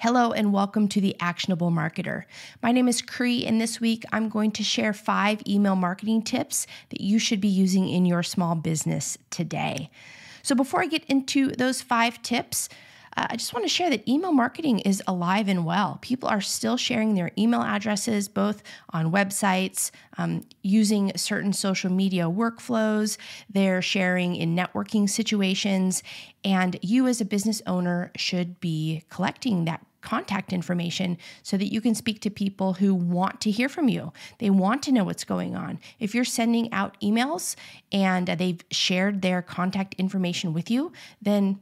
Hello, and welcome to the Actionable Marketer. My name is Cree, and this week I'm going to share five email marketing tips that you should be using in your small business today. So, before I get into those five tips, uh, I just want to share that email marketing is alive and well. People are still sharing their email addresses both on websites, um, using certain social media workflows, they're sharing in networking situations, and you as a business owner should be collecting that contact information so that you can speak to people who want to hear from you. They want to know what's going on. If you're sending out emails and they've shared their contact information with you, then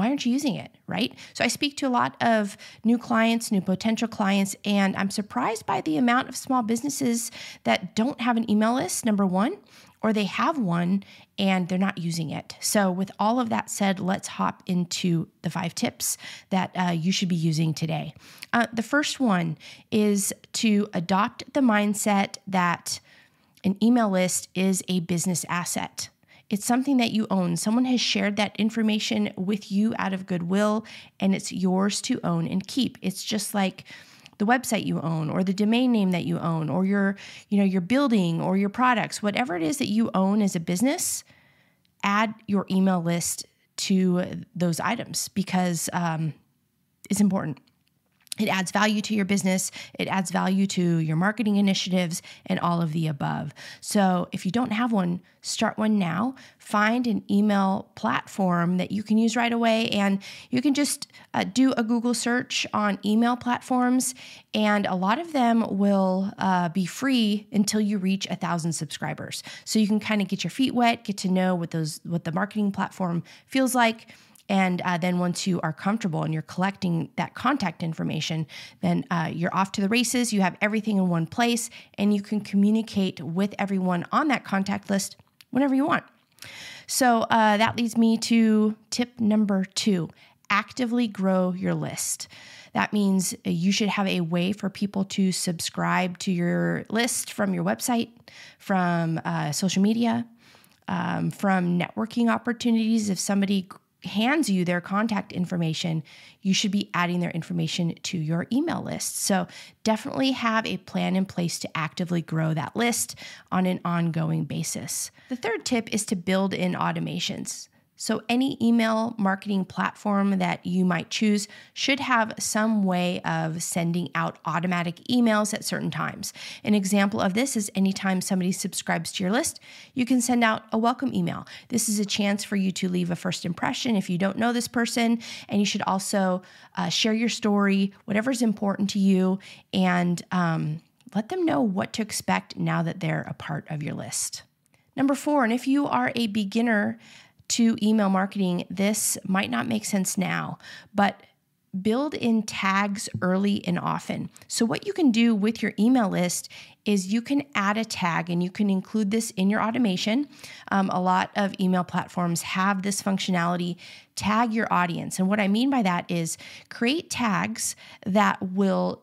why aren't you using it? Right. So I speak to a lot of new clients, new potential clients, and I'm surprised by the amount of small businesses that don't have an email list, number one, or they have one and they're not using it. So, with all of that said, let's hop into the five tips that uh, you should be using today. Uh, the first one is to adopt the mindset that an email list is a business asset. It's something that you own. Someone has shared that information with you out of goodwill, and it's yours to own and keep. It's just like the website you own or the domain name that you own or your you know your building or your products whatever it is that you own as a business add your email list to those items because um, it's important it adds value to your business, it adds value to your marketing initiatives, and all of the above. So, if you don't have one, start one now. Find an email platform that you can use right away, and you can just uh, do a Google search on email platforms, and a lot of them will uh, be free until you reach a thousand subscribers. So, you can kind of get your feet wet, get to know what those what the marketing platform feels like and uh, then once you are comfortable and you're collecting that contact information, then uh, you're off to the races. You have everything in one place and you can communicate with everyone on that contact list whenever you want. So uh, that leads me to tip number two actively grow your list. That means you should have a way for people to subscribe to your list from your website, from uh, social media, um, from networking opportunities. If somebody hands you their contact information, you should be adding their information to your email list. So definitely have a plan in place to actively grow that list on an ongoing basis. The third tip is to build in automations. So, any email marketing platform that you might choose should have some way of sending out automatic emails at certain times. An example of this is anytime somebody subscribes to your list, you can send out a welcome email. This is a chance for you to leave a first impression if you don't know this person, and you should also uh, share your story, whatever's important to you, and um, let them know what to expect now that they're a part of your list. Number four, and if you are a beginner, to email marketing, this might not make sense now, but build in tags early and often. So, what you can do with your email list is you can add a tag and you can include this in your automation. Um, a lot of email platforms have this functionality tag your audience. And what I mean by that is create tags that will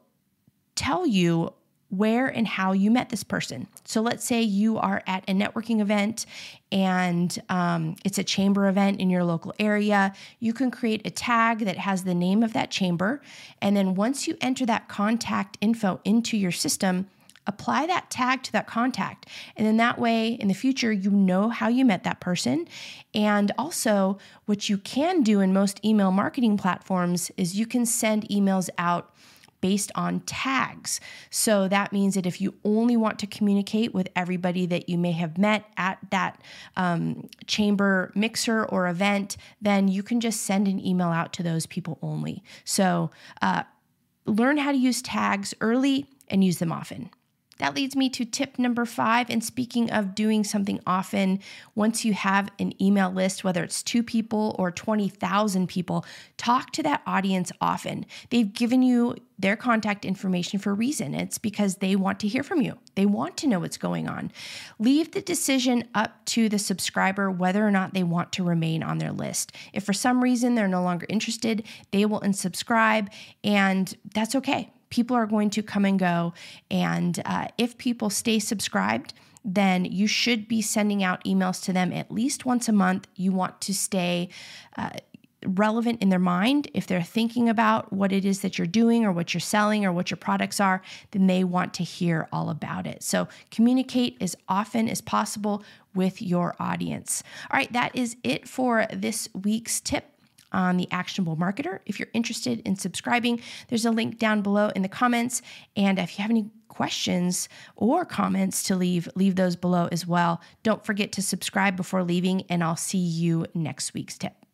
tell you where and how you met this person. So let's say you are at a networking event and um, it's a chamber event in your local area. You can create a tag that has the name of that chamber. And then once you enter that contact info into your system, apply that tag to that contact. And then that way, in the future, you know how you met that person. And also, what you can do in most email marketing platforms is you can send emails out based on tags. So that means that if you only want to communicate with everybody that you may have met at that um, chamber mixer or event, then you can just send an email out to those people only. So uh, learn how to use tags early and use them often. That leads me to tip number five. And speaking of doing something often, once you have an email list, whether it's two people or 20,000 people, talk to that audience often. They've given you their contact information for a reason. It's because they want to hear from you, they want to know what's going on. Leave the decision up to the subscriber whether or not they want to remain on their list. If for some reason they're no longer interested, they will unsubscribe, and that's okay people are going to come and go. And uh, if people stay subscribed, then you should be sending out emails to them at least once a month. You want to stay uh, relevant in their mind, if they're thinking about what it is that you're doing or what you're selling or what your products are, then they want to hear all about it. So communicate as often as possible with your audience. All right, that is it for this week's tip on the actionable marketer. If you're interested in subscribing, there's a link down below in the comments. And if you have any questions or comments to leave, leave those below as well. Don't forget to subscribe before leaving, and I'll see you next week's tip.